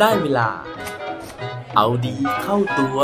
ได้เวลา เอาดีเข้าตัว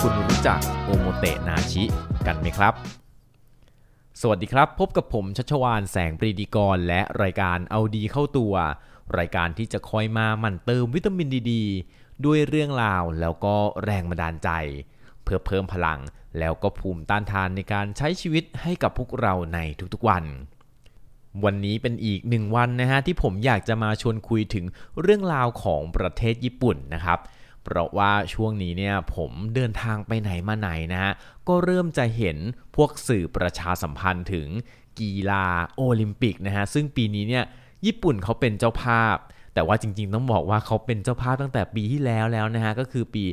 คุณรู้จักโอโมเตะนาชิกันไหมครับ สวัสดีครับ พบกับผมชัชวานแสงปรีดีกร และรายการเอาดีเข้าตัว รายการที่จะคอยมาหมั่นเติมวิตามินดีดด้วยเรื่องราวแล้วก็แรงบันดาลใจ เพื่อเพิ่มพลังแล้วก็ภูมิต้านทานในการใช้ชีวิตให้กับพวกเราในทุกๆวัน วันนี้เป็นอีกหนึ่งวันนะฮะที่ผมอยากจะมาชวนคุยถึงเรื่องราวของประเทศญี่ปุ่นนะครับ เพราะว่าช่วงนี้เนี่ยผมเดินทางไปไหนมาไหนนะฮะก็เริ่มจะเห็นพวกสื่อประชาสัมพันธ์ถึงกีฬาโอลิมปิกนะฮะซึ่งปีนี้เนี่ยญี่ปุ่นเขาเป็นเจ้าภาพ แต่ว่าจริงๆต้องบอกว่าเขาเป็นเจ้าภาพตั้งแต่ปีที่แล้วแล้วนะฮะก็คือปี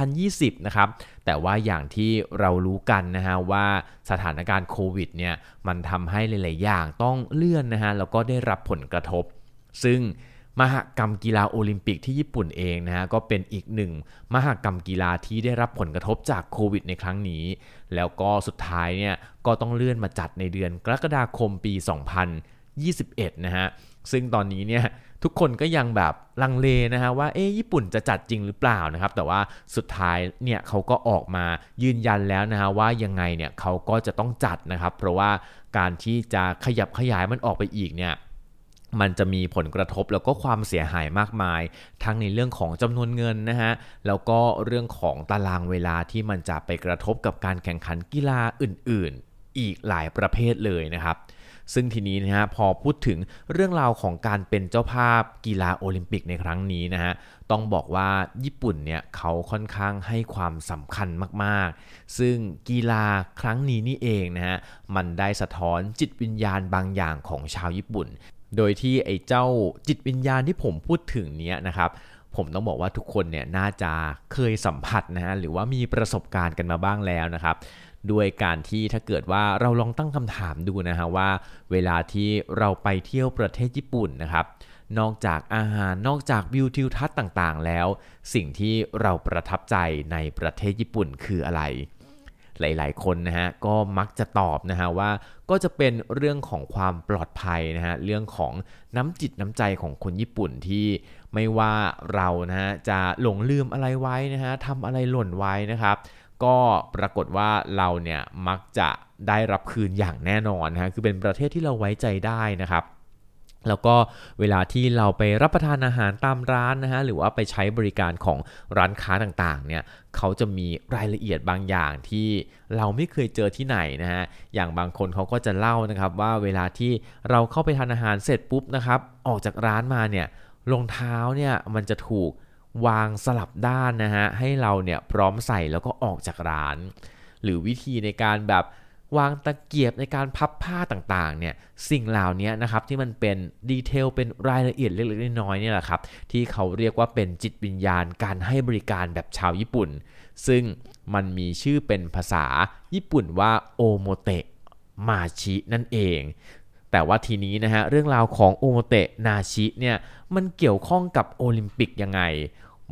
2020 นะครับแต่ว่าอย่างที่เรารู้กันนะฮะว่าสถานการณ์โควิดเนี่ยมันทำให้หลายๆอย่างต้องเลื่อนนะฮะแล้วก็ได้รับผลกระทบ ซึ่ง มหกรรมกีฬาโอลิมปิกที่ญี่ปุ่นเองนะฮะก็เป็นอีกหนึ่งมหกรรมกีฬาที่ได้รับผลกระทบจากโควิดในครั้งนี้ แล้วก็สุดท้ายเนี่ยก็ต้องเลื่อนมาจัดในเดือนกรกฎาคมปี 2021 นะฮะซึ่งตอนนี้เนี่ยทุกคนก็ยังแบบลังเลนะฮะว่าเอ๊ญี่ปุ่นจะจัดจริงหรือเปล่านะครับ แต่ว่าสุดท้ายเนี่ยเขาก็ออกมายืนยันแล้วนะฮะว่ายังไงเนี่ยเขาก็จะต้องจัดนะครับ เพราะว่าการที่จะขยับขยายมันออกไปอีกเนี่ย มันจะมีผลกระทบแล้วก็ความเสียหายมากมาย ทั้งในเรื่องของจำนวนเงินนะฮะแล้วก็เรื่องของตารางเวลาที่มันจะไปกระทบกับการแข่งขันกีฬาอื่น ๆ อีกหลายประเภทเลยนะครับซึ่งทีนี้นะฮะพอพูดถึงเรื่องราวของการเป็นเจ้าภาพกีฬาโอลิมปิกในครั้งนี้นะฮะต้องบอกว่าญี่ปุ่นเนี่ยเขาค่อนข้างให้ความสำคัญมากๆ ซึ่งกีฬาครั้งนี้นี่เองนะฮะมันได้สะท้อนจิตวิญญาณบางอย่างของชาวญี่ปุ่น โดยที่ไอ้เจ้าจิตวิญญาณที่ผมพูดถึงเนี้ยนะครับ ผมต้องบอกว่าทุกคนเนี่ยน่าจะเคยสัมผัสนะฮะหรือว่ามีประสบการณ์กันมาบ้างแล้วนะครับด้วยการที่ถ้าเกิดว่าเราลองตั้งคำถามดูนะฮะว่า เวลาที่เราไปเที่ยวประเทศญี่ปุ่นนะครับนอกจากอาหารนอกจากวิวทิวทัศน์ต่างๆ แล้ว สิ่งที่เราประทับใจในประเทศญี่ปุ่นคืออะไร หลายๆ คนนะฮะก็มักจะตอบนะฮะว่าก็จะเป็นเรื่องของความปลอดภัยนะฮะเรื่องของน้ำจิตน้ำใจของคนญี่ปุ่นที่ไม่ว่าเรานะฮะจะหลงลืมอะไรไว้นะฮะทำอะไรหล่นไว้นะครับก็ปรากฏว่าเราเนี่ยมักจะได้รับคืนอย่างแน่นอนนะฮะคือเป็นประเทศที่เราไว้ใจได้นะครับ แล้วก็เวลาที่เราไปรับประทานอาหารตามร้านนะฮะหรือว่าไปใช้บริการของร้านค้าต่างๆเนี่ยเขาจะมีรายละเอียดบางอย่างที่เราไม่เคยเจอที่ไหนนะฮะอย่างบางคนเขาก็จะเล่านะครับว่าเวลาที่เราเข้าไปทานอาหารเสร็จปุ๊บนะครับออกจากร้านมาเนี่ยรองเท้าเนี่ยมันจะถูกวางสลับด้านนะฮะให้เราเนี่ยพร้อมใส่แล้วก็ออกจากร้าน หรือวิธีในการแบบ วางตะเกียบในการพับผ้าต่างๆเนี่ยสิ่งเหล่านี้นะครับที่มันเป็นดีเทลเป็นรายละเอียดเล็กๆน้อยๆเนี่ยแหละครับที่เขาเรียกว่าเป็นจิตวิญญาณการให้บริการแบบชาวญี่ปุ่น ซึ่งมันมีชื่อเป็นภาษาญี่ปุ่นว่าโอโมเตะมาชินั่นเอง แต่ว่าทีนี้นะฮะเรื่องราวของโอโมเตะนาชิเนี่ยมันเกี่ยวข้องกับโอลิมปิกยังไง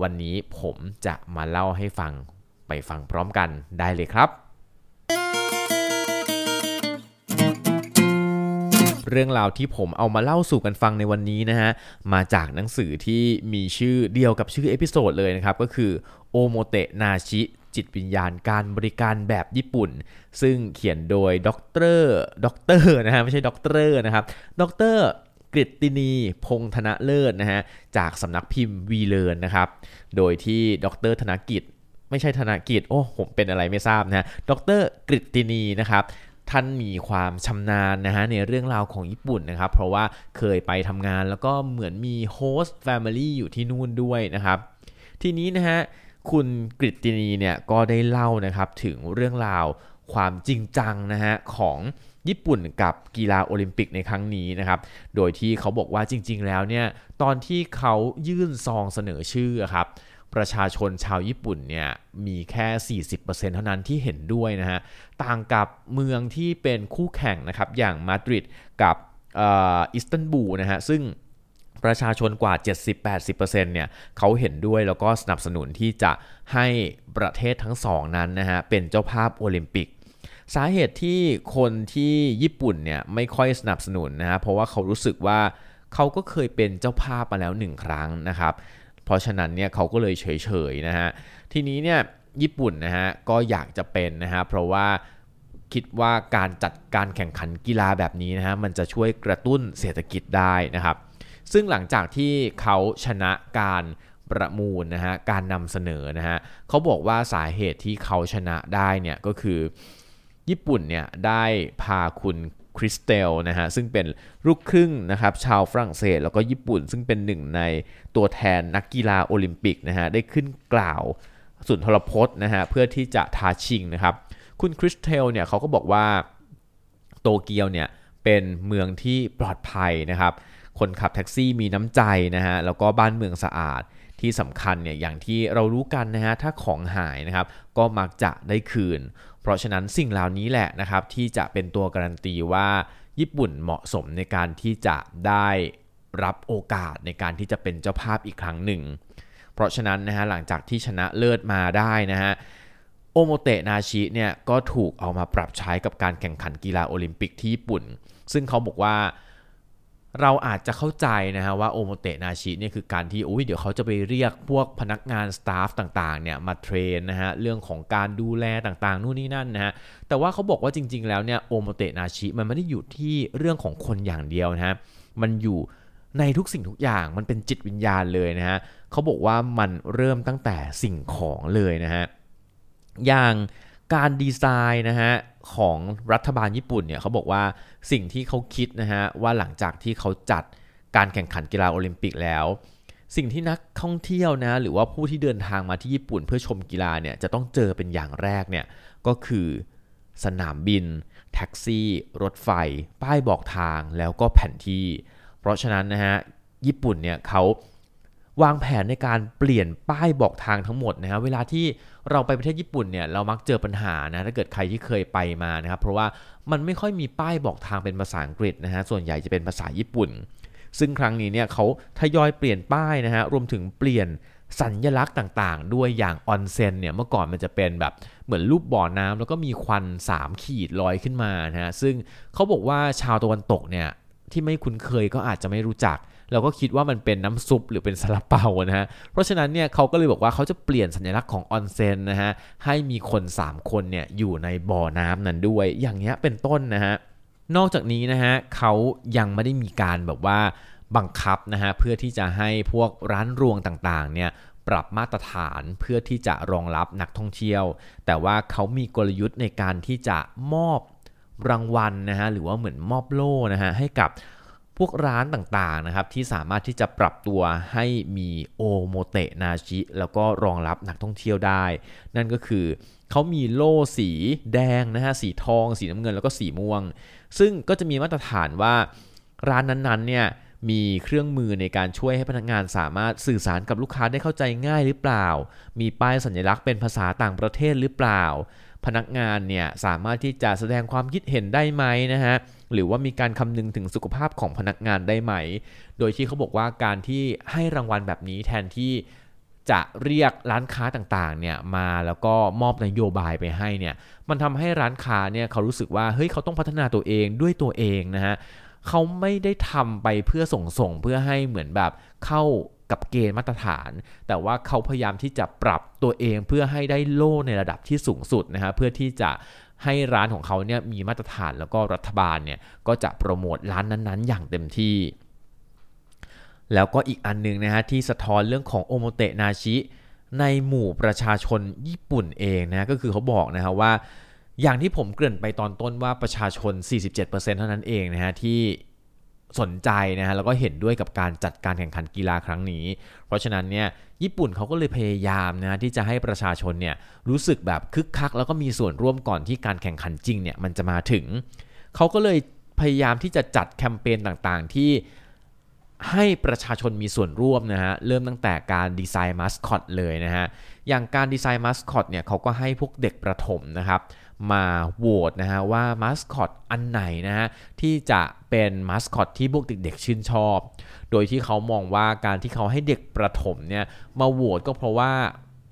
วันนี้ผมจะมาเล่าให้ฟังไปฟังพร้อมกันได้เลยครับ เรื่องราวที่ผมเอามาเล่าสู่กันฟังในวันนี้นะฮะ มาจากหนังสือที่มีชื่อเดียวกับชื่อ episode เลยนะครับ ก็คือโอโมเตะนาชิจิตวิญญาณการบริการแบบญี่ปุ่น ซึ่งเขียนโดยด็อกเตอร์ด็อกเตอร์นะฮะไม่ใช่ด็อกเตอร์นะครับด็อกเตอร์กฤตินีพงษ์ธนเลิศนะฮะจากสำนักพิมพ์วีเลิร์นนะครับ โดยที่ดรธนกิจ ไม่ใช่ธนกิจ โอ้ผมเป็นอะไรไม่ทราบนะฮะดรกฤตินีนะครับ ท่านมีความชำนาญนะฮะในเรื่องราวของญี่ปุ่นนะครับ เพราะว่าเคยไปทำงานแล้วก็เหมือนมี host family อยู่ที่นู่นด้วยนะครับ ทีนี้นะฮะคุณกฤตินีเนี่ยก็ได้เล่านะครับถึงเรื่องราวความจริงจังนะฮะของญี่ปุ่นกับกีฬาโอลิมปิกในครั้งนี้นะครับ โดยที่เขาบอกว่าจริง ๆ แล้วเนี่ยตอนที่เขายื่นซองเสนอชื่อครับ ประชาชนชาวญี่ปุ่นเนี่ยมีแค่ 40%เท่านั้นที่เห็นด้วยนะฮะ ต่างกับเมืองที่เป็นคู่แข่งนะครับ อย่างมาดริดกับอิสตันบูลนะฮะ ซึ่งประชาชนกว่า 70-80%เนี่ยเขาเห็นด้วยแล้วก็สนับสนุนที่จะให้ประเทศทั้งสองนั้นนะฮะ เป็นเจ้าภาพโอลิมปิกสาเหตุที่คนที่ญี่ปุ่นเนี่ยไม่ค่อยสนับสนุนนะฮะเพราะว่าเขารู้สึกว่าเขาก็เคยเป็นเจ้าภาพมาแล้วหนึ่งครั้งนะครับ เพราะฉะนั้นเนี่ยเขาก็เลยเฉยๆนะฮะทีนี้เนี่ยญี่ปุ่นนะฮะก็อยากจะเป็นนะฮะเพราะว่าคิดว่าการจัดการแข่งขันกีฬาแบบนี้นะฮะมันจะช่วยกระตุ้นเศรษฐกิจได้นะครับ ซึ่งหลังจากที่เขาชนะการประมูลนะฮะการนำเสนอนะฮะเขาบอกว่าสาเหตุที่เขาชนะได้เนี่ยก็คือ ญี่ปุ่นเนี่ยได้พาคุณ คริสเตลนะฮะซึ่งเป็นลูกครึ่งนะครับชาวฝรั่งเศสแล้วก็ญี่ปุ่น ซึ่งเป็นหนึ่งในตัวแทนนักกีฬาโอลิมปิกนะฮะได้ขึ้นกล่าวสุนทรพจน์นะฮะเพื่อที่จะท้าชิงนะครับคุณคริสเตลเนี่ยเขาก็บอกว่าโตเกียวเนี่ยเป็นเมืองที่ปลอดภัยนะครับคนขับแท็กซี่มีน้ำใจนะฮะแล้วก็บ้านเมืองสะอาดที่สำคัญเนี่ยอย่างที่เรารู้กันนะฮะถ้าของหายนะครับก็มักจะได้คืน เพราะฉะนั้นสิ่งเหล่านี้แหละนะครับที่จะเป็นตัวการันตีว่า ญี่ปุ่นเหมาะสมในการที่จะได้รับโอกาสในการที่จะเป็นเจ้าภาพอีกครั้งหนึ่ง เพราะฉะนั้นนะฮะหลังจากที่ชนะเลิศมาได้นะฮะโอโมเตะนาชิเนี่ยก็ถูกเอามาปรับใช้กับการแข่งขันกีฬาโอลิมปิกที่ญี่ปุ่น ซึ่งเขาบอกว่า เราอาจจะเข้าใจนะฮะว่าโอโมเตะนาชิเนี่ยคือการที่อุ้ยเดี๋ยวเขาจะไปเรียกพวกพนักงานสตาฟต่างๆเนี่ยมาเทรนนะฮะเรื่องของการดูแลต่างๆ นู่นนี่นั่นนะฮะแต่ว่าเขาบอกว่าจริง ๆ แล้วเนี่ยโอโมเตะนาชิมันไม่ได้อยู่ที่เรื่องของคนอย่างเดียวนะฮะมันอยู่ในทุกสิ่งทุกอย่างมันเป็นจิตวิญญาณเลยนะฮะเขาบอกว่ามันเริ่มตั้งแต่สิ่งของเลยนะฮะอย่าง การดีไซน์นะฮะของรัฐบาลญี่ปุ่นเนี่ยเขาบอกว่าสิ่งที่เขาคิดนะฮะว่าหลังจากที่เขาจัดการแข่งขันกีฬาโอลิมปิกแล้ว สิ่งที่นักท่องเที่ยวนะหรือว่าผู้ที่เดินทางมาที่ญี่ปุ่นเพื่อชมกีฬาเนี่ยจะต้องเจอเป็นอย่างแรกเนี่ยก็คือสนามบิน แท็กซี่ รถไฟ ป้ายบอกทางแล้วก็แผนที่ เพราะฉะนั้นนะฮะญี่ปุ่นเนี่ยเขาวางแผนในการเปลี่ยนป้ายบอกทางทั้งหมดนะฮะเวลาที่ เราไปประเทศญี่ปุ่นเนี่ยเรามักเจอปัญหานะถ้าเกิดใครที่เคยไปมานะครับ เพราะว่ามันไม่ค่อยมีป้ายบอกทางเป็นภาษาอังกฤษนะฮะส่วนใหญ่จะเป็นภาษาญี่ปุ่น ซึ่งครั้งนี้เนี่ยเขาทยอยเปลี่ยนป้ายนะฮะรวมถึงเปลี่ยนสัญญลักษณ์ต่างๆ ด้วยอย่างออนเซ็นเนี่ยเมื่อก่อนมันจะเป็นแบบเหมือนรูปบ่อน้ำแล้วก็มีควัน 3 ขีดลอยขึ้นมานะฮะซึ่งเขาบอกว่าชาวตะวันตกเนี่ยที่ไม่คุ้นเคยก็อาจจะไม่รู้จัก เราก็คิดว่ามันเป็นน้ำซุปหรือเป็นซาลาเปานะฮะ เพราะฉะนั้นเนี่ยเขาก็เลยบอกว่าเขาจะเปลี่ยนสัญลักษณ์ของออนเซ็นนะฮะให้มีคน 3 คนเนี่ยอยู่ในบ่อน้ำนั้นด้วย อย่างเงี้ยเป็นต้นนะฮะ นอกจากนี้นะฮะเขายังไม่ได้มีการแบบว่าบังคับนะฮะเพื่อที่จะให้พวกร้านรวงต่างๆเนี่ยปรับมาตรฐานเพื่อที่จะรองรับนักท่องเที่ยว แต่ว่าเขามีกลยุทธ์ในการที่จะมอบรางวัลนะฮะหรือว่าเหมือนมอบโล่นะฮะให้กับ พวกร้านต่างๆนะครับที่สามารถที่จะปรับตัวให้มีโอโมเตนาชิแล้วก็รองรับนักท่องเที่ยวได้ นั่นก็คือเขามีโล่สีแดงนะฮะสีทอง สีน้ำเงินแล้วก็สีม่วง ซึ่งก็จะมีมาตรฐานว่าร้านนั้นๆเนี่ยมีเครื่องมือในการช่วยให้พนักงานสามารถสื่อสารกับลูกค้าได้เข้าใจง่ายหรือเปล่า มีป้ายสัญลักษณ์เป็นภาษาต่างประเทศหรือเปล่า พนักงานเนี่ยสามารถที่จะแสดงความคิดเห็นได้ไหมนะฮะ หรือว่ามีการคำนึงถึงสุขภาพของพนักงานได้ไหม โดยที่เขาบอกว่าการที่ให้รางวัลแบบนี้แทนที่จะเรียกร้านค้าต่างๆเนี่ยมาแล้วก็มอบนโยบายไปให้เนี่ยมันทำให้ร้านค้าเนี่ยเขารู้สึกว่าเฮ้ยเขาต้องพัฒนาตัวเองด้วยตัวเองนะฮะเขาไม่ได้ทำไปเพื่อส่งส่งเพื่อให้เหมือนแบบเข้ากับเกณฑ์มาตรฐาน แต่ว่าเขาพยายามที่จะปรับตัวเองเพื่อให้ได้โล่ในระดับที่สูงสุดนะฮะเพื่อที่จะ ให้ร้านของเขาเนี่ยมีมาตรฐานแล้วก็รัฐบาลเนี่ยก็จะโปรโมทร้านนั้นๆ อย่างเต็มที่ แล้วก็อีกอันนึงนะฮะที่สะท้อนเรื่องของโอโมเตนาชิในหมู่ประชาชนญี่ปุ่นเองนะก็คือเขาบอกนะฮะว่าอย่างที่ผมเกริ่นไปตอนต้นว่าประชาชน 47%เท่านั้นเองนะฮะที่ สนใจนะฮะแล้วก็เห็นด้วยกับการจัดการแข่งขันกีฬาครั้งนี้ เพราะฉะนั้นเนี่ยญี่ปุ่นเขาก็เลยพยายามนะที่จะให้ประชาชนเนี่ยรู้สึกแบบคึกคัก แล้วก็มีส่วนร่วมก่อนที่การแข่งขันจริงเนี่ยมันจะมาถึง เขาก็เลยพยายามที่จะจัดแคมเปญต่างๆ ที่ให้ประชาชนมีส่วนร่วมนะฮะเริ่มตั้งแต่การดีไซน์มาสคอตเลยนะฮะอย่างการดีไซน์มาสคอตเนี่ยเขาก็ให้พวกเด็กประถมนะครับ มาโหวตนะฮะว่ามาสคอตอันไหนนะฮะที่จะเป็นมาสคอตที่พวกเด็กๆชื่นชอบ โดยที่เขามองว่าการที่เขาให้เด็กประถมเนี่ยมาโหวตก็เพราะว่า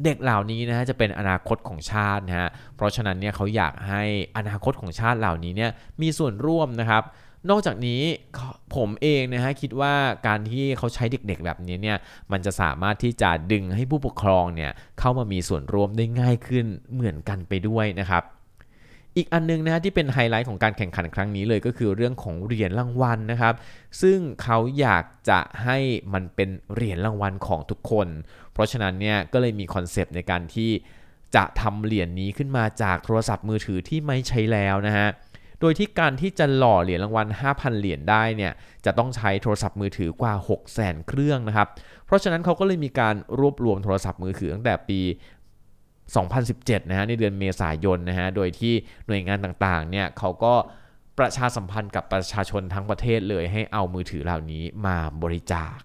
เด็กเหล่านี้นะฮะจะเป็นอนาคตของชาตินะฮะเพราะฉะนั้นเนี่ยเขาอยากให้อนาคตของชาติเหล่านี้เนี่ยมีส่วนร่วมนะครับนอกจากนี้ผมเองนะฮะคิดว่าการที่เขาใช้เด็กๆแบบนี้เนี่ยมันจะสามารถที่จะดึงให้ผู้ปกครองเนี่ยเข้ามามีส่วนร่วมได้ง่ายขึ้นเหมือนกันไปด้วยนะครับ อีกอันนึงนะฮะที่เป็นไฮไลท์ของการแข่งขันครั้งนี้เลยก็คือเรื่องของเหรียญรางวัลนะครับ ซึ่งเขาอยากจะให้มันเป็นเหรียญรางวัลของทุกคน เพราะฉะนั้นเนี่ยก็เลยมีคอนเซปต์ในการที่จะทำเหรียญนี้ขึ้นมาจากโทรศัพท์มือถือที่ไม่ใช้แล้วนะฮะโดยที่การที่จะหล่อเหรียญรางวัล 5,000 เหรียญได้เนี่ยจะต้องใช้โทรศัพท์มือถือกว่า 600,000 เครื่องนะครับ เพราะฉะนั้นเขาก็เลยมีการรวบรวมโทรศัพท์มือถือตั้งแต่ปี 2017 นะฮะในเดือนเมษายนนะฮะโดยที่หน่วยงานต่างๆเนี่ยเขาก็ประชาสัมพันธ์กับประชาชนทั้งประเทศเลยให้เอามือถือเหล่านี้มาบริจาค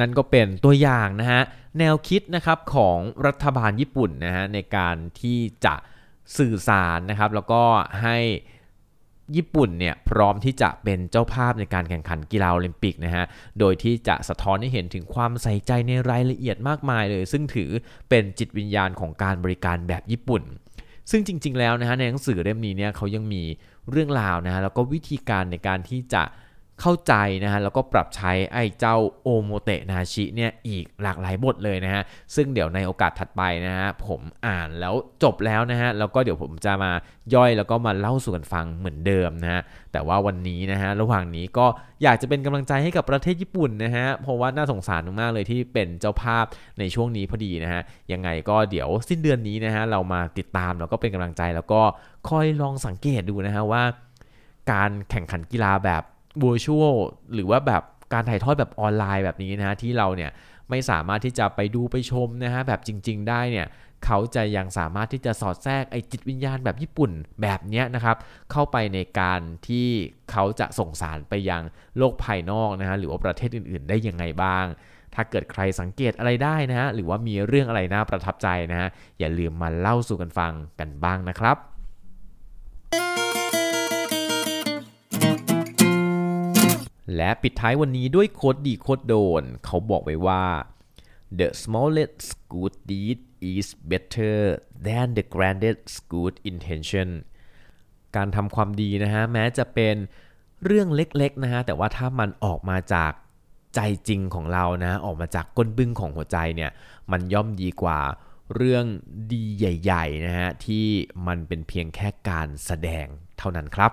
นั่นก็เป็นตัวอย่างนะฮะแนวคิดนะครับของรัฐบาลญี่ปุ่นนะฮะในการที่จะสื่อสารนะครับแล้วก็ให้ ญี่ปุ่นเนี่ยพร้อมที่จะเป็นเจ้าภาพในการแข่งขันกีฬาโอลิมปิกนะฮะ โดยที่จะสะท้อนให้เห็นถึงความใส่ใจในรายละเอียดมากมายเลย ซึ่งถือเป็นจิตวิญญาณของการบริการแบบญี่ปุ่น ซึ่งจริง ๆ แล้วนะฮะในหนังสือเล่มนี้เนี่ยเขายังมีเรื่องราวนะฮะแล้วก็วิธีการในการที่จะ เข้าใจนะฮะแล้วก็ปรับใช้ไอ้เจ้าโอโมเตะนาชิเนี่ยอีกหลากหลายบทเลยนะฮะซึ่งเดี๋ยวในโอกาสถัดไปนะฮะผมอ่านแล้วจบแล้วนะฮะแล้วก็เดี๋ยวผมจะมาย่อยแล้วก็มาเล่าสู่กันฟังเหมือนเดิมนะฮะแต่ว่าวันนี้นะฮะระหว่างนี้ก็อยากจะเป็นกำลังใจให้กับประเทศญี่ปุ่นนะฮะเพราะว่าน่าสงสารมากๆเลยที่เป็นเจ้าภาพในช่วงนี้พอดีนะฮะยังไงก็เดี๋ยวสิ้นเดือนนี้นะฮะเรามาติดตามแล้วก็เป็นกำลังใจแล้วก็คอยลองสังเกตดูนะฮะว่า การแข่งขันกีฬาแบบ virtual หรือว่าแบบการถ่ายทอดแบบออนไลน์แบบนี้นะฮะที่เราเนี่ยไม่สามารถที่จะไปดูไปชมนะฮะแบบจริง ๆ ได้เนี่ยเขาจะยังสามารถที่จะสอดแทรกไอจิตวิญญาณแบบญี่ปุ่นแบบเนี้ยนะครับเข้าไปในการที่เขาจะส่งสารไปยังโลกภายนอกนะฮะหรือว่าประเทศอื่น ๆ ได้ยังไงบ้าง ถ้าเกิดใครสังเกตอะไรได้นะฮะหรือว่ามีเรื่องอะไรน่าประทับใจนะฮะอย่าลืมมาเล่าสู่กันฟังกันบ้างนะครับ และปิดท้ายวันนี้ด้วยโคดดีโคดโดน เขาบอกไว้ว่า the smallest good deed is better than the grandest good intention การทำความดีนะฮะแม้จะเป็นเรื่องเล็กๆนะฮะแต่ว่าถ้ามันออกมาจากใจจริงของเรานะ ออกมาจากก้นบึ้งของหัวใจเนี่ยมันย่อมดีกว่าเรื่องดีใหญ่ๆนะฮะที่มันเป็นเพียงแค่การแสดงเท่านั้นครับ